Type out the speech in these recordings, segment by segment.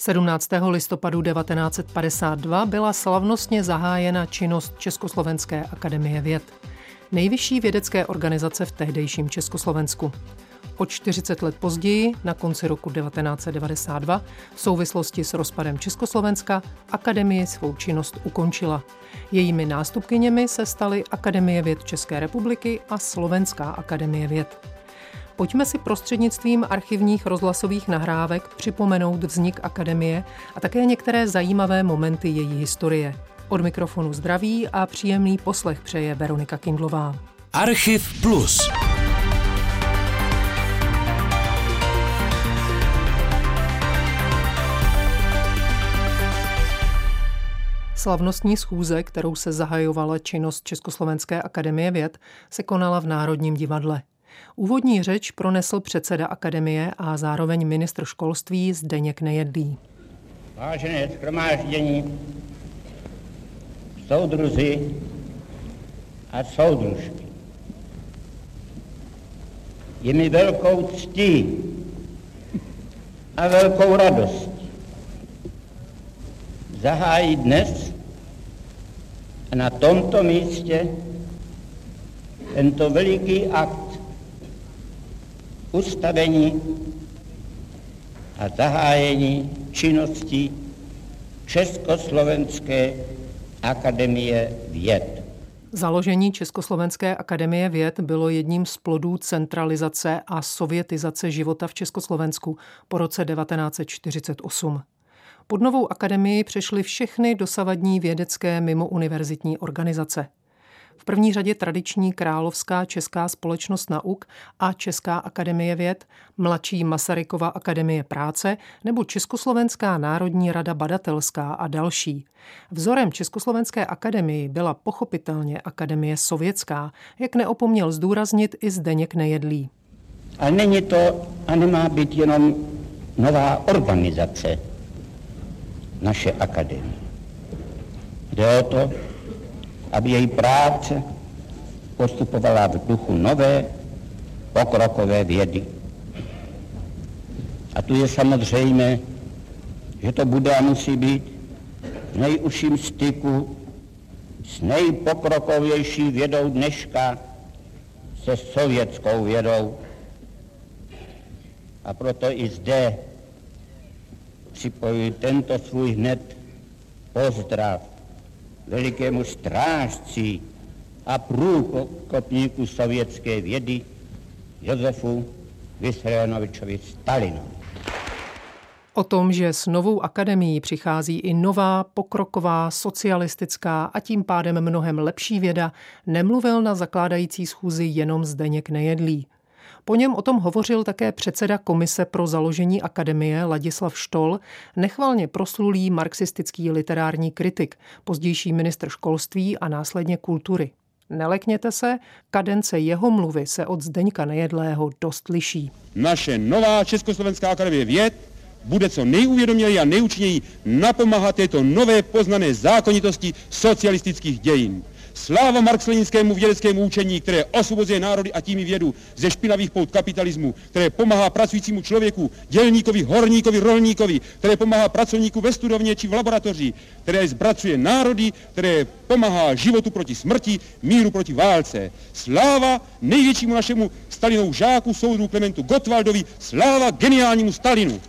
17. listopadu 1952 byla slavnostně zahájena činnost Československé akademie věd, nejvyšší vědecké organizace v tehdejším Československu. O 40 let později, na konci roku 1992, v souvislosti s rozpadem Československa, akademie svou činnost ukončila. Jejími nástupkyněmi se staly Akademie věd České republiky a Slovenská akademie věd. Pojďme si prostřednictvím archivních rozhlasových nahrávek připomenout vznik akademie a také některé zajímavé momenty její historie. Od mikrofonu zdraví a příjemný poslech přeje Veronika Kindlová. Archiv Plus. Slavnostní schůze, kterou se zahajovala činnost Československé akademie věd, se konala v Národním divadle. Úvodní řeč pronesl předseda akademie a zároveň ministr školství Zdeněk Nejedlý. Vážené schromáždění, soudruzi a soudružky. Je mi velkou ctí a velkou radost zahájit dnes na tomto místě tento veliký akt ustavení a zahájení činnosti Československé akademie věd. Založení Československé akademie věd bylo jedním z plodů centralizace a sovětizace života v Československu po roce 1948. Pod novou akademii přešly všechny dosavadní vědecké mimouniverzitní organizace. V první řadě tradiční Královská česká společnost nauk a Česká akademie věd, mladší Masarykova akademie práce nebo Československá národní rada badatelská a další. Vzorem Československé akademii byla pochopitelně Akademie sovětská, jak neopomněl zdůraznit i Zdeněk Nejedlý. A není to a nemá být jenom nová organizace naše akademie. Jde o to, aby její práce postupovala v duchu nové, pokrokové vědy. A tu je samozřejmé, že to bude a musí být v nejužším styku s nejpokrokovější vědou dneška, se sovětskou vědou. A proto i zde připojuji tento svůj hned pozdrav velikému strážci a průkopníku sovětské vědy Josefu Vysarionovičovi Stalinovi. O tom, že s novou akademií přichází i nová, pokroková, socialistická a tím pádem mnohem lepší věda, nemluvil na zakládající schůzi jenom Zdeněk Nejedlý. Po něm o tom hovořil také předseda Komise pro založení akademie Ladislav Štol, nechvalně proslulý marxistický literární kritik, pozdější ministr školství a následně kultury. Nelekněte se, kadence jeho mluvy se od Zdeňka Nejedlého dost liší. Naše nová Československá akademie věd bude co nejuvědoměji a nejúčinněji napomáhat této nové poznané zákonitosti socialistických dějin. Sláva marxleninskému vědeckému učení, které osvobozuje národy a tím vědu ze špinavých pout kapitalismu, které pomáhá pracujícímu člověku, dělníkovi, horníkovi, rolníkovi, které pomáhá pracovníku ve studovně či v laboratoři, které zbracuje národy, které pomáhá životu proti smrti, míru proti válce. Sláva největšímu našemu Stalinou žáku, soudru Klementu Gottwaldovi, sláva geniálnímu Stalinu.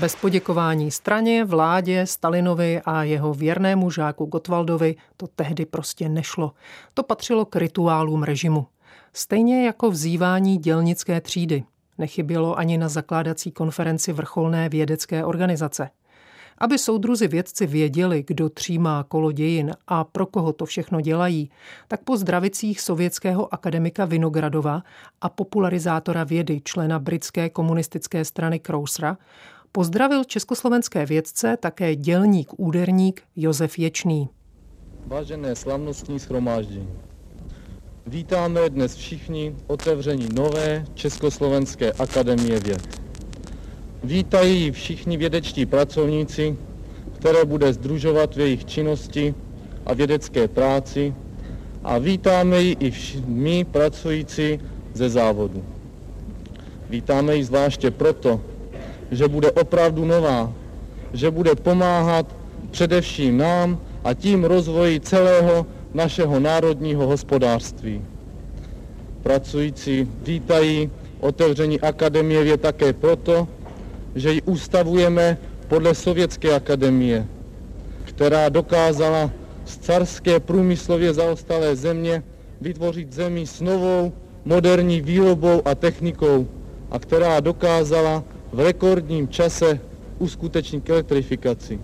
Bez poděkování straně, vládě, Stalinovi a jeho věrnému žáku Gotwaldovi to tehdy prostě nešlo. To patřilo k rituálům režimu. Stejně jako vzývání dělnické třídy. Nechybělo ani na zakládací konferenci vrcholné vědecké organizace. Aby soudruzi vědci věděli, kdo třímá kolo dějin a pro koho to všechno dělají, tak po zdravicích sovětského akademika Vinogradova a popularizátora vědy člena britské komunistické strany Krousra Pozdravil československé vědce také dělník úderník Josef Ječný. Vážené slavnostní schromáždění, vítáme dnes všichni otevření nové Československé akademie věd. Vítají všichni vědečtí pracovníci, které bude združovat v jejich činnosti a vědecké práci a vítáme ji i my pracující ze závodu. Vítáme ji zvláště proto, že bude opravdu nová, že bude pomáhat především nám a tím rozvoji celého našeho národního hospodářství. Pracující vítají otevření Akademie věd také proto, že ji ustavujeme podle Sovětské akademie, která dokázala z carské průmyslově zaostalé země vytvořit zemi s novou moderní výrobou a technikou a která dokázala v rekordním čase uskutečnit elektrifikaci.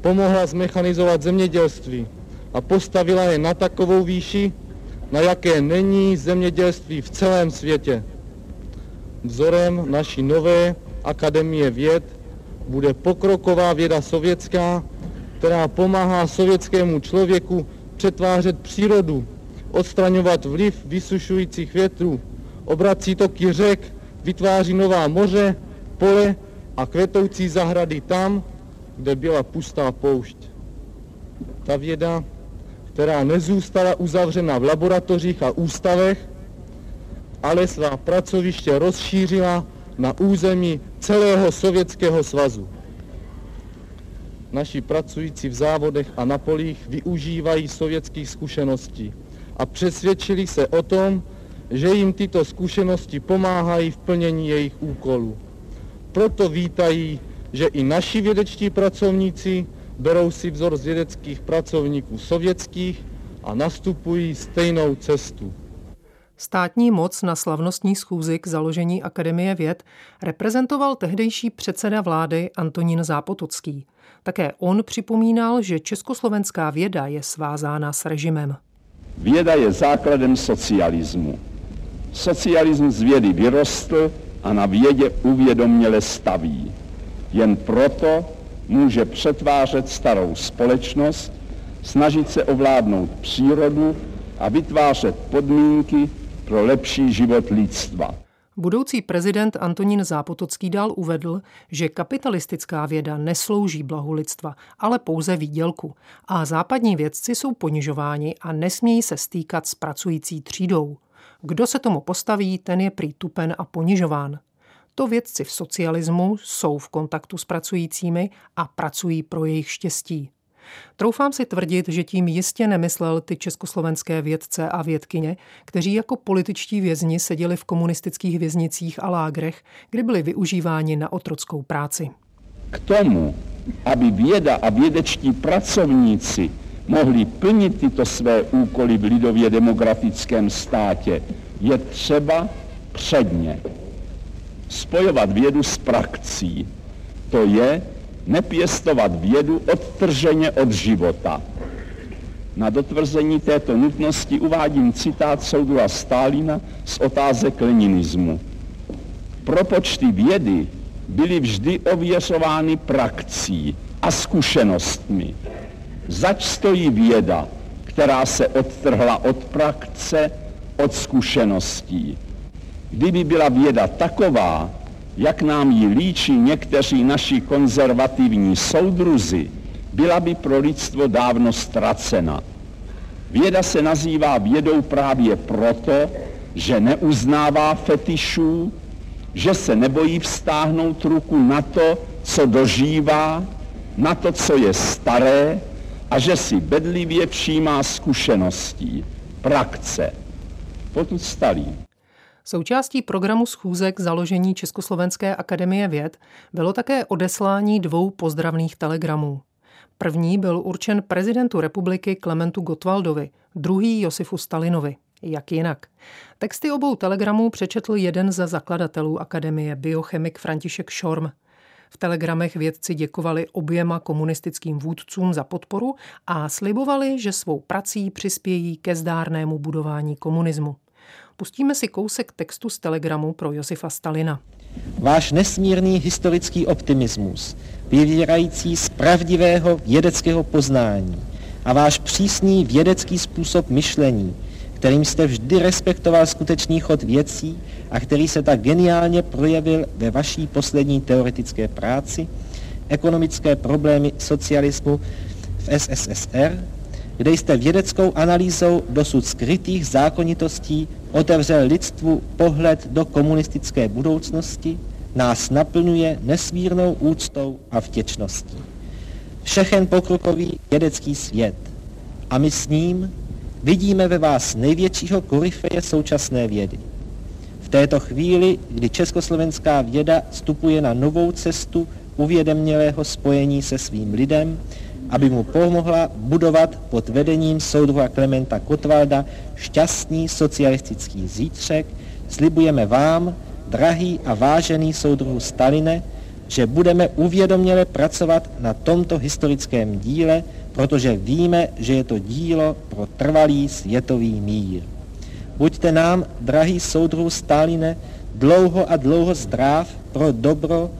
Pomohla zmechanizovat zemědělství a postavila je na takovou výši, na jaké není zemědělství v celém světě. Vzorem naší nové Akademie věd bude pokroková věda sovětská, která pomáhá sovětskému člověku přetvářet přírodu, odstraňovat vliv vysušujících větrů, obrací toky řek, vytváří nová moře, pole a kvetoucí zahrady tam, kde byla pustá poušť. Ta věda, která nezůstala uzavřena v laboratořích a ústavech, ale svá pracoviště rozšířila na území celého Sovětského svazu. Naši pracující v závodech a na polích využívají sovětských zkušeností a přesvědčili se o tom, že jim tyto zkušenosti pomáhají v plnění jejich úkolů. Proto vítají, že i naši vědečtí pracovníci berou si vzor z vědeckých pracovníků sovětských a nastupují stejnou cestu. Státní moc na slavnostní schůzi k založení Akademie věd reprezentoval tehdejší předseda vlády Antonín Zápotocký. Také on připomínal, že československá věda je svázána s režimem. Věda je základem socialismu. Socialismus z vědy vyrostl a na vědě uvědoměle staví. Jen proto může přetvářet starou společnost, snažit se ovládnout přírodu a vytvářet podmínky pro lepší život lidstva. Budoucí prezident Antonín Zápotocký dál uvedl, že kapitalistická věda neslouží blahu lidstva, ale pouze výdělku a západní vědci jsou ponižováni a nesmějí se stýkat s pracující třídou. Kdo se tomu postaví, ten je prý tupen a ponižován. To vědci v socialismu jsou v kontaktu s pracujícími a pracují pro jejich štěstí. Troufám si tvrdit, že tím jistě nemyslel ty československé vědce a vědkyně, kteří jako političtí vězni seděli v komunistických věznicích a lágrech, kde byli využíváni na otrockou práci. K tomu, aby věda a vědečtí pracovníci mohli plnit tyto své úkoly v lidově demokratickém státě, je třeba předně spojovat vědu s praxí. To je nepěstovat vědu odtrženě od života. Na dotvrzení této nutnosti uvádím citát soudruha Stálina z otázek leninismu. Propočty vědy byly vždy ověřovány praxí a zkušenostmi. Zač stojí věda, která se odtrhla od praxe, od zkušeností. Kdyby byla věda taková, jak nám ji líčí někteří naši konzervativní soudruzi, byla by pro lidstvo dávno ztracena. Věda se nazývá vědou právě proto, že neuznává fetišů, že se nebojí vztáhnout ruku na to, co dožívá, na to, co je staré a že si bedlivě přijímá zkušeností, praxe. Potud stalý. Součástí programu schůzek založení Československé akademie věd bylo také odeslání dvou pozdravných telegramů. První byl určen prezidentu republiky Klementu Gotwaldovi, druhý Josifu Stalinovi. Jak jinak? Texty obou telegramů přečetl jeden ze zakladatelů akademie, biochemik František Šorm. V telegramech vědci děkovali oběma komunistickým vůdcům za podporu a slibovali, že svou prací přispějí ke zdárnému budování komunismu. Pustíme si kousek textu z telegramu pro Josefa Stalina. Váš nesmírný historický optimismus, vyvírající z pravdivého vědeckého poznání a váš přísný vědecký způsob myšlení, kterým jste vždy respektoval skutečný chod věcí a který se tak geniálně projevil ve vaší poslední teoretické práci, ekonomické problémy socialismu v SSSR, kde jste vědeckou analýzou dosud skrytých zákonitostí otevřel lidstvu pohled do komunistické budoucnosti, nás naplňuje nesmírnou úctou a vděčností. Všechen pokrokový vědecký svět a my s ním vidíme ve vás největšího koryfeje současné vědy. V této chvíli, kdy československá věda vstupuje na novou cestu uvědomělého spojení se svým lidem, aby mu pomohla budovat pod vedením soudruha Klementa Kotvalda šťastný socialistický zítřek, slibujeme vám, drahý a vážený soudruhu Staline, že budeme uvědoměle pracovat na tomto historickém díle, protože víme, že je to dílo pro trvalý světový mír. Buďte nám, drahý soudruhu Staline, dlouho a dlouho zdrav pro dobro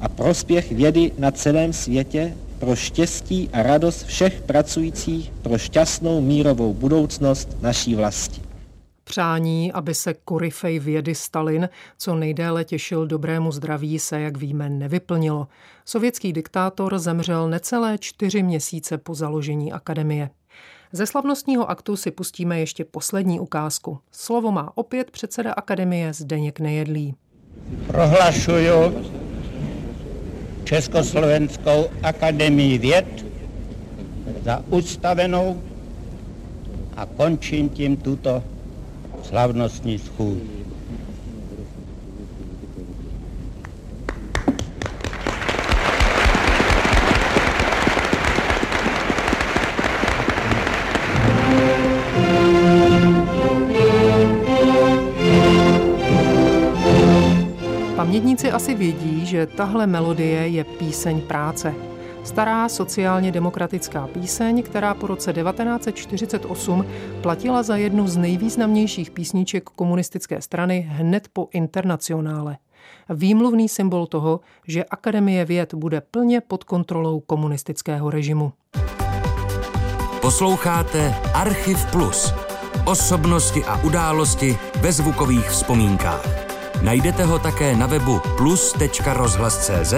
a prospěch vědy na celém světě, pro štěstí a radost všech pracujících pro šťastnou mírovou budoucnost naší vlasti. Přání, aby se koryfej vědy Stalin co nejdéle těšil dobrému zdraví, se, jak víme, nevyplnilo. Sovětský diktátor zemřel necelé čtyři měsíce po založení akademie. Ze slavnostního aktu si pustíme ještě poslední ukázku. Slovo má opět předseda akademie Zdeněk Nejedlý. Prohlašuju Československou akademii věd za ustavenou a končím tím tuto slavnostní schůzi. Pamětníci asi vědí, že tahle melodie je píseň práce. Stará sociálně demokratická píseň, která po roce 1948 platila za jednu z nejvýznamnějších písniček komunistické strany hned po internacionále. Výmluvný symbol toho, že Akademie věd bude plně pod kontrolou komunistického režimu. Posloucháte Archiv Plus. Osobnosti a události ve zvukových vzpomínkách. Najdete ho také na webu plus.rozhlas.cz,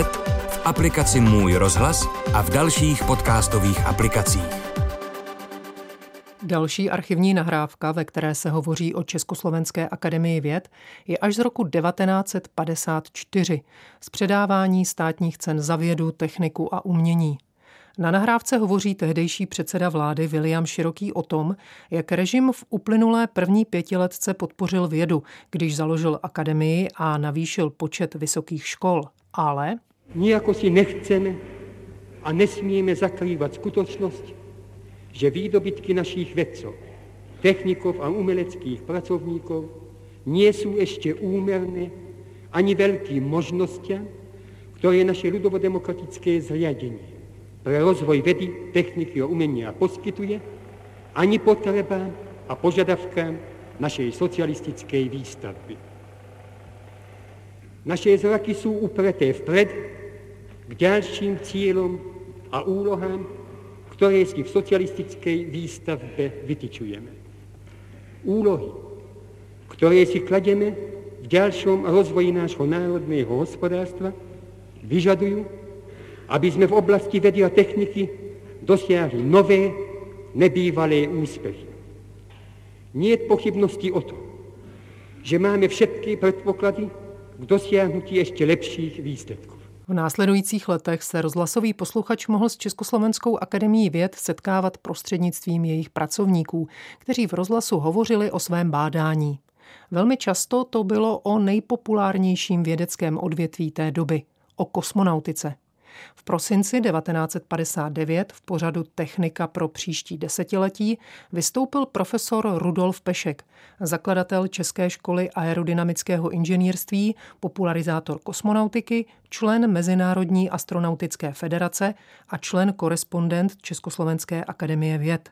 v aplikaci Můj rozhlas a v dalších podcastových aplikacích. Další archivní nahrávka, ve které se hovoří o Československé akademii věd, je až z roku 1954 z předávání státních cen za vědu, techniku a umění. Na nahrávce hovoří tehdejší předseda vlády William Široký o tom, jak režim v uplynulé první pětiletce podpořil vědu, když založil akademii a navýšil počet vysokých škol. Ale... Nijako si nechceme a nesmíme zakrývat skutečnost, že výdobytky našich vedcov, technikov a umeleckých pracovníkov nie sú ešte úmerné ani veľkým možnostiam, ktoré naše ľudovodemokratické zriadenie pre rozvoj vedy, techniky a umenia poskytuje, ani potrebám a požiadavkám našej socialistickej výstavby. Naše zraky sú upreté vpred k ďalším cieľom a úlohám, ktoré si v socialistickej výstavbe vytyčujeme. Úlohy, ktoré si klademe v ďalšom rozvoji nášho národného hospodárstva, vyžadujú, aby sme v oblasti vedy a techniky dosiahli nové, nebývalé úspechy. Nie je pochybnosti o tom, že máme všetky predpoklady k dosiahnutí ešte lepších výsledků. V následujících letech se rozhlasový posluchač mohl s Československou akademií věd setkávat prostřednictvím jejich pracovníků, kteří v rozhlasu hovořili o svém bádání. Velmi často to bylo o nejpopulárnějším vědeckém odvětví té doby, o kosmonautice. V prosinci 1959 v pořadu Technika pro příští desetiletí vystoupil profesor Rudolf Pešek, zakladatel České školy aerodynamického inženýrství, popularizátor kosmonautiky, člen Mezinárodní astronautické federace a člen korespondent Československé akademie věd.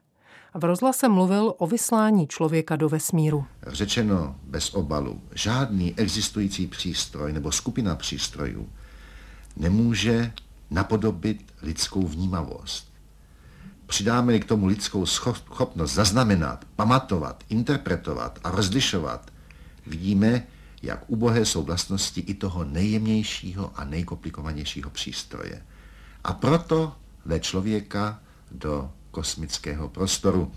V rozhlase mluvil o vyslání člověka do vesmíru. Řečeno bez obalu, žádný existující přístroj nebo skupina přístrojů nemůže napodobit lidskou vnímavost. Přidáme k tomu lidskou schopnost zaznamenat, pamatovat, interpretovat a rozlišovat, vidíme, jak ubohé jsou vlastnosti i toho nejjemnějšího a nejkomplikovanějšího přístroje. A proto ve člověka do kosmického prostoru.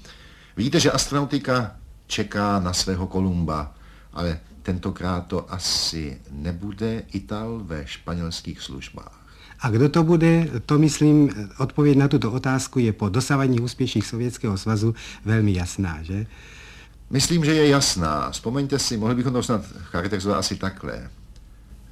Vidíte, že astronautika čeká na svého Kolumba, ale tentokrát to asi nebude Ital ve španělských službách. A kdo to bude, to myslím, odpověď na tuto otázku je po dosavadních úspěších Sovětského svazu velmi jasná, že? Myslím, že je jasná. Vzpomeňte si, mohli bychom to snad charakterizovat asi takhle.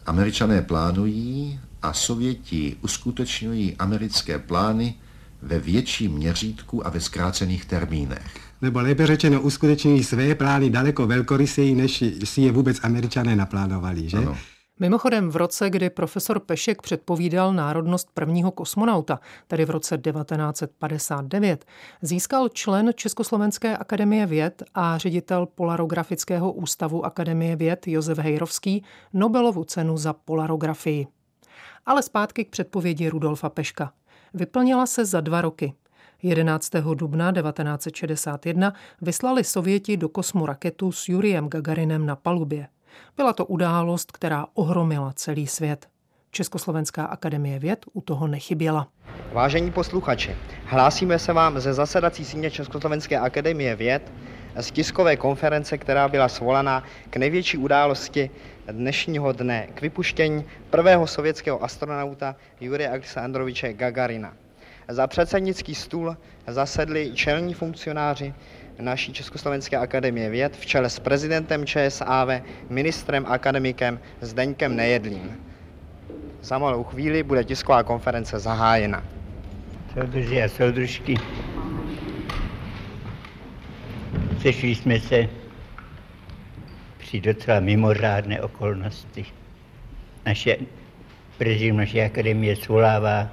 Američané plánují a Sověti uskutečňují americké plány ve větším měřítku a ve zkrácených termínech. Nebo lépe řečeno, uskutečňují své plány daleko velkoryseji, než si je vůbec američané naplánovali, že? Ano. Mimochodem v roce, kdy profesor Pešek předpovídal národnost prvního kosmonauta, tedy v roce 1959, získal člen Československé akademie věd a ředitel Polarografického ústavu Akademie věd Josef Hejrovský Nobelovu cenu za polarografii. Ale zpátky k předpovědi Rudolfa Peška. Vyplnila se za dva roky. 11. dubna 1961 vyslali Sověti do kosmu raketu s Juriem Gagarinem na palubě. Byla to událost, která ohromila celý svět. Československá akademie věd u toho nechyběla. Vážení posluchači, hlásíme se vám ze zasedací síně Československé akademie věd z tiskové konference, která byla svolaná k největší události dnešního dne, k vypuštění prvého sovětského astronauta Jurie Alexandroviče Gagarina. Za předsednický stůl zasedli čelní funkcionáři naší Československé akademie věd v čele s prezidentem ČSAV, ministrem akademikem Zdeňkem Nejedlým. Za malou chvíli bude tisková konference zahájena. Soudruži a soudružky, sešli jsme se při docela mimořádné okolnosti. Naše prezidium naší akademie svolává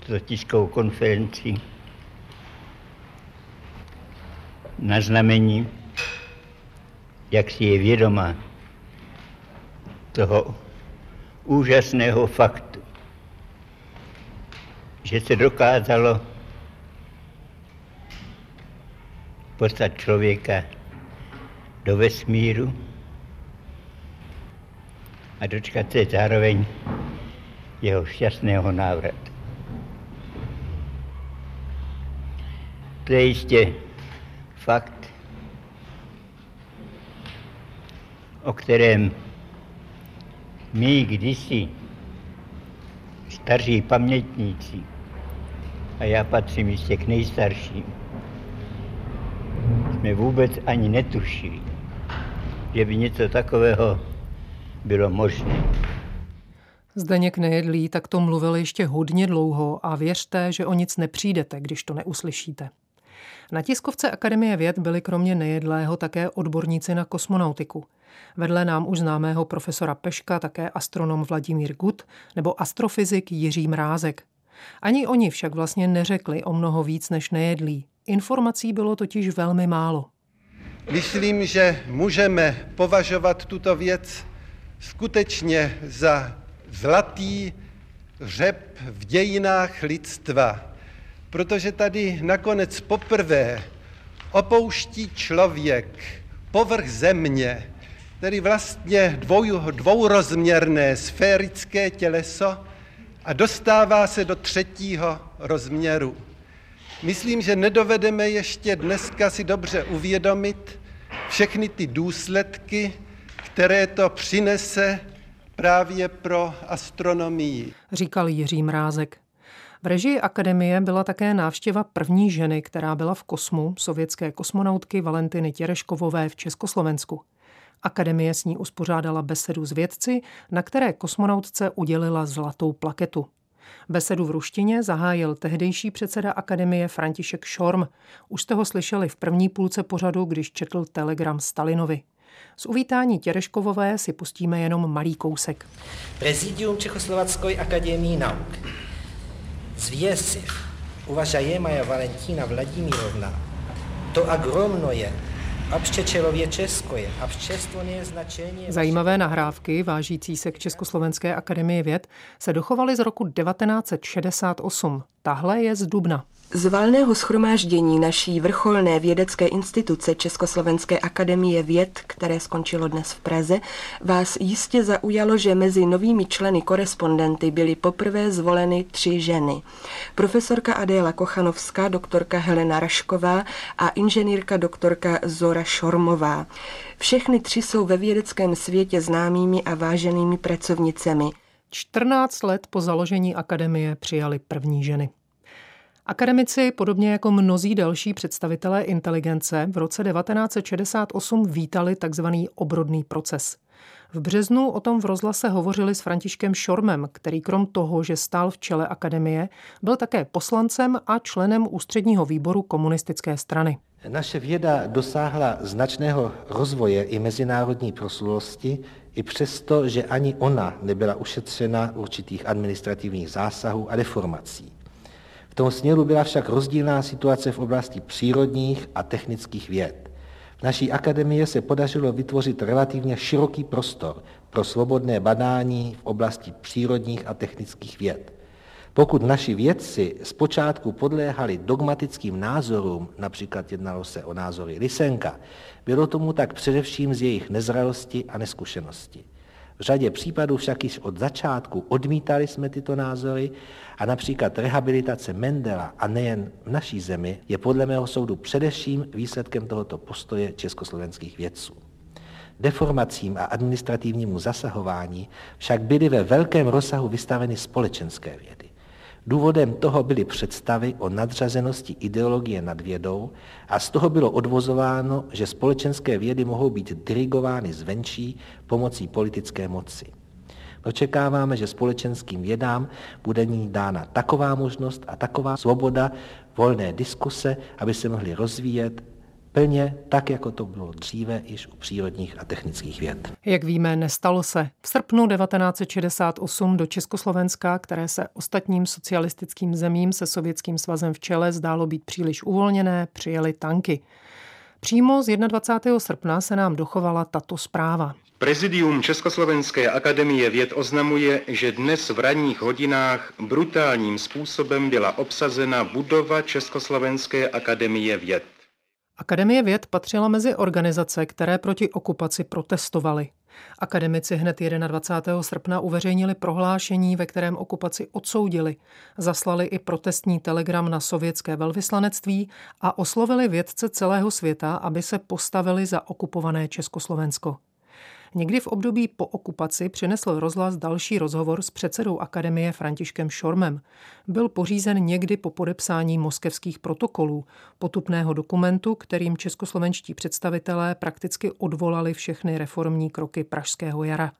tuto tiskovou konferenci na znamení, jak si je vědoma toho úžasného faktu, že se dokázalo poslat člověka do vesmíru a dočkat se zároveň jeho šťastného návratu. To je jistě fakt, o kterém my kdysi staří pamětníci, a já patřím jistě k nejstarším, jsme vůbec ani netušili, že by něco takového bylo možné. Zdeněk Nejedlý takto mluvil ještě hodně dlouho a věřte, že o nic nepřijdete, když to neuslyšíte. Na tiskovce Akademie věd byli kromě Nejedlého také odborníci na kosmonautiku. Vedle nám už známého profesora Peška také astronom Vladimír Gut nebo astrofyzik Jiří Mrázek. Ani oni však vlastně neřekli o mnoho víc než Nejedlý. Informací bylo totiž velmi málo. Myslím, že můžeme považovat tuto věc skutečně za zlatý řep v dějinách lidstva protože tady nakonec poprvé opouští člověk povrch země, tedy vlastně dvou, dvourozměrné sférické těleso a dostává se do třetího rozměru. Myslím, že nedovedeme ještě dneska si dobře uvědomit všechny ty důsledky, které to přinese právě pro astronomii. Říkal Jiří Mrázek. V režii akademie byla také návštěva první ženy, která byla v kosmu, sovětské kosmonautky Valentiny Těreškovové v Československu. Akademie s ní uspořádala besedu s vědci, na které kosmonautce udělila zlatou plaketu. Besedu v ruštině zahájil tehdejší předseda akademie František Šorm. Už jste ho slyšeli v první půlce pořadu, když četl telegram Stalinovi. Z uvítání Těreškovové si pustíme jenom malý kousek. Prezidium Čechoslovacké akademii nauk Zvěsiv, uvažajemая Valentína Vladimírovna, to Česko a je značení... Zajímavé nahrávky, vážící se k Československé akademii věd, se dochovaly z roku 1968. Tahle je z Dubna. Z valného schromáždění naší vrcholné vědecké instituce Československé akademie věd, které skončilo dnes v Praze, vás jistě zaujalo, že mezi novými členy korespondenty byly poprvé zvoleny tři ženy. Profesorka Adéla Kochanovská, doktorka Helena Rašková a inženýrka doktorka Zora Šormová. Všechny tři jsou ve vědeckém světě známými a váženými pracovnicemi. 14 let po založení akademie přijali první ženy. Akademici, podobně jako mnozí další představitelé inteligence, v roce 1968 vítali tzv. obrodný proces. V březnu o tom v rozhlase hovořili s Františkem Šormem, který krom toho, že stál v čele akademie, byl také poslancem a členem ústředního výboru komunistické strany. Naše věda dosáhla značného rozvoje i mezinárodní proslulosti, i přesto, že ani ona nebyla ušetřena určitých administrativních zásahů a deformací. V tom směru byla však rozdílná situace v oblasti přírodních a technických věd. V naší akademii se podařilo vytvořit relativně široký prostor pro svobodné badání v oblasti přírodních a technických věd. Pokud naši vědci zpočátku podléhali dogmatickým názorům, například jednalo se o názory Lysenka, bylo tomu tak především z jejich nezralosti a neskušenosti. V řadě případů však již od začátku odmítali jsme tyto názory a například rehabilitace Mendela a nejen v naší zemi je podle mého soudu především výsledkem tohoto postoje československých vědců. Deformacím a administrativnímu zasahování však byly ve velkém rozsahu vystaveny společenské vědy. Důvodem toho byly představy o nadřazenosti ideologie nad vědou a z toho bylo odvozováno, že společenské vědy mohou být dirigovány zvenčí pomocí politické moci. Očekáváme, že společenským vědám bude ní dána taková možnost a taková svoboda volné diskuse, aby se mohly rozvíjet plně tak, jako to bylo dříve již u přírodních a technických věd. Jak víme, nestalo se. V srpnu 1968 do Československa, které se ostatním socialistickým zemím se Sovětským svazem v čele zdálo být příliš uvolněné, přijeli tanky. Přímo z 21. srpna se nám dochovala tato zpráva. Prezidium Československé akademie věd oznamuje, že dnes v ranních hodinách brutálním způsobem byla obsazena budova Československé akademie věd. Akademie věd patřila mezi organizace, které proti okupaci protestovaly. Akademici hned 21. srpna uveřejnili prohlášení, ve kterém okupaci odsoudili. Zaslali i protestní telegram na sovětské velvyslanectví a oslovili vědce celého světa, aby se postavili za okupované Československo. Někdy v období po okupaci přinesl rozhlas další rozhovor s předsedou akademie Františkem Šormem. Byl pořízen někdy po podepsání moskevských protokolů, potupného dokumentu, kterým českoslovenští představitelé prakticky odvolali všechny reformní kroky Pražského jara.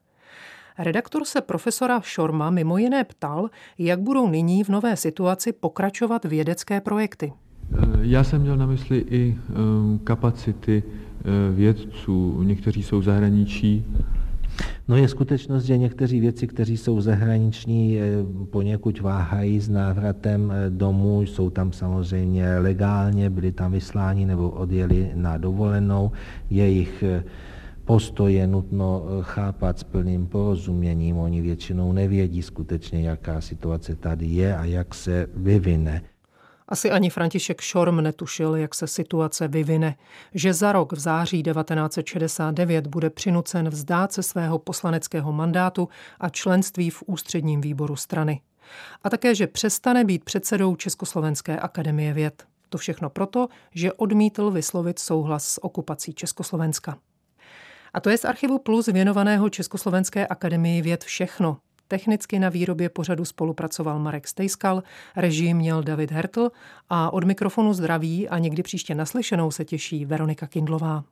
Redaktor se profesora Šorma mimo jiné ptal, jak budou nyní v nové situaci pokračovat vědecké projekty. Já jsem měl na mysli i um, kapacity Eh, vědců, někteří jsou zahraničí. No je skutečnost, že někteří vědci, kteří jsou zahraniční, eh, poněkud váhají s návratem eh, domů, jsou tam samozřejmě legálně, byli tam vysláni nebo odjeli na dovolenou. Jejich postoj je nutno chápat s plným porozuměním. Oni většinou nevědí skutečně, jaká situace tady je a jak se vyvine. Asi ani František Šorm netušil, jak se situace vyvine, že za rok v září 1969 bude přinucen vzdát se svého poslaneckého mandátu a členství v ústředním výboru strany. A také, že přestane být předsedou Československé akademie věd. To všechno proto, že odmítl vyslovit souhlas s okupací Československa. A to je z archivu Plus věnovaného Československé akademii věd všechno. Technicky na výrobě pořadu spolupracoval Marek Stejskal, režim měl David Hertl a od mikrofonu zdraví a někdy příště naslyšenou se těší Veronika Kindlová.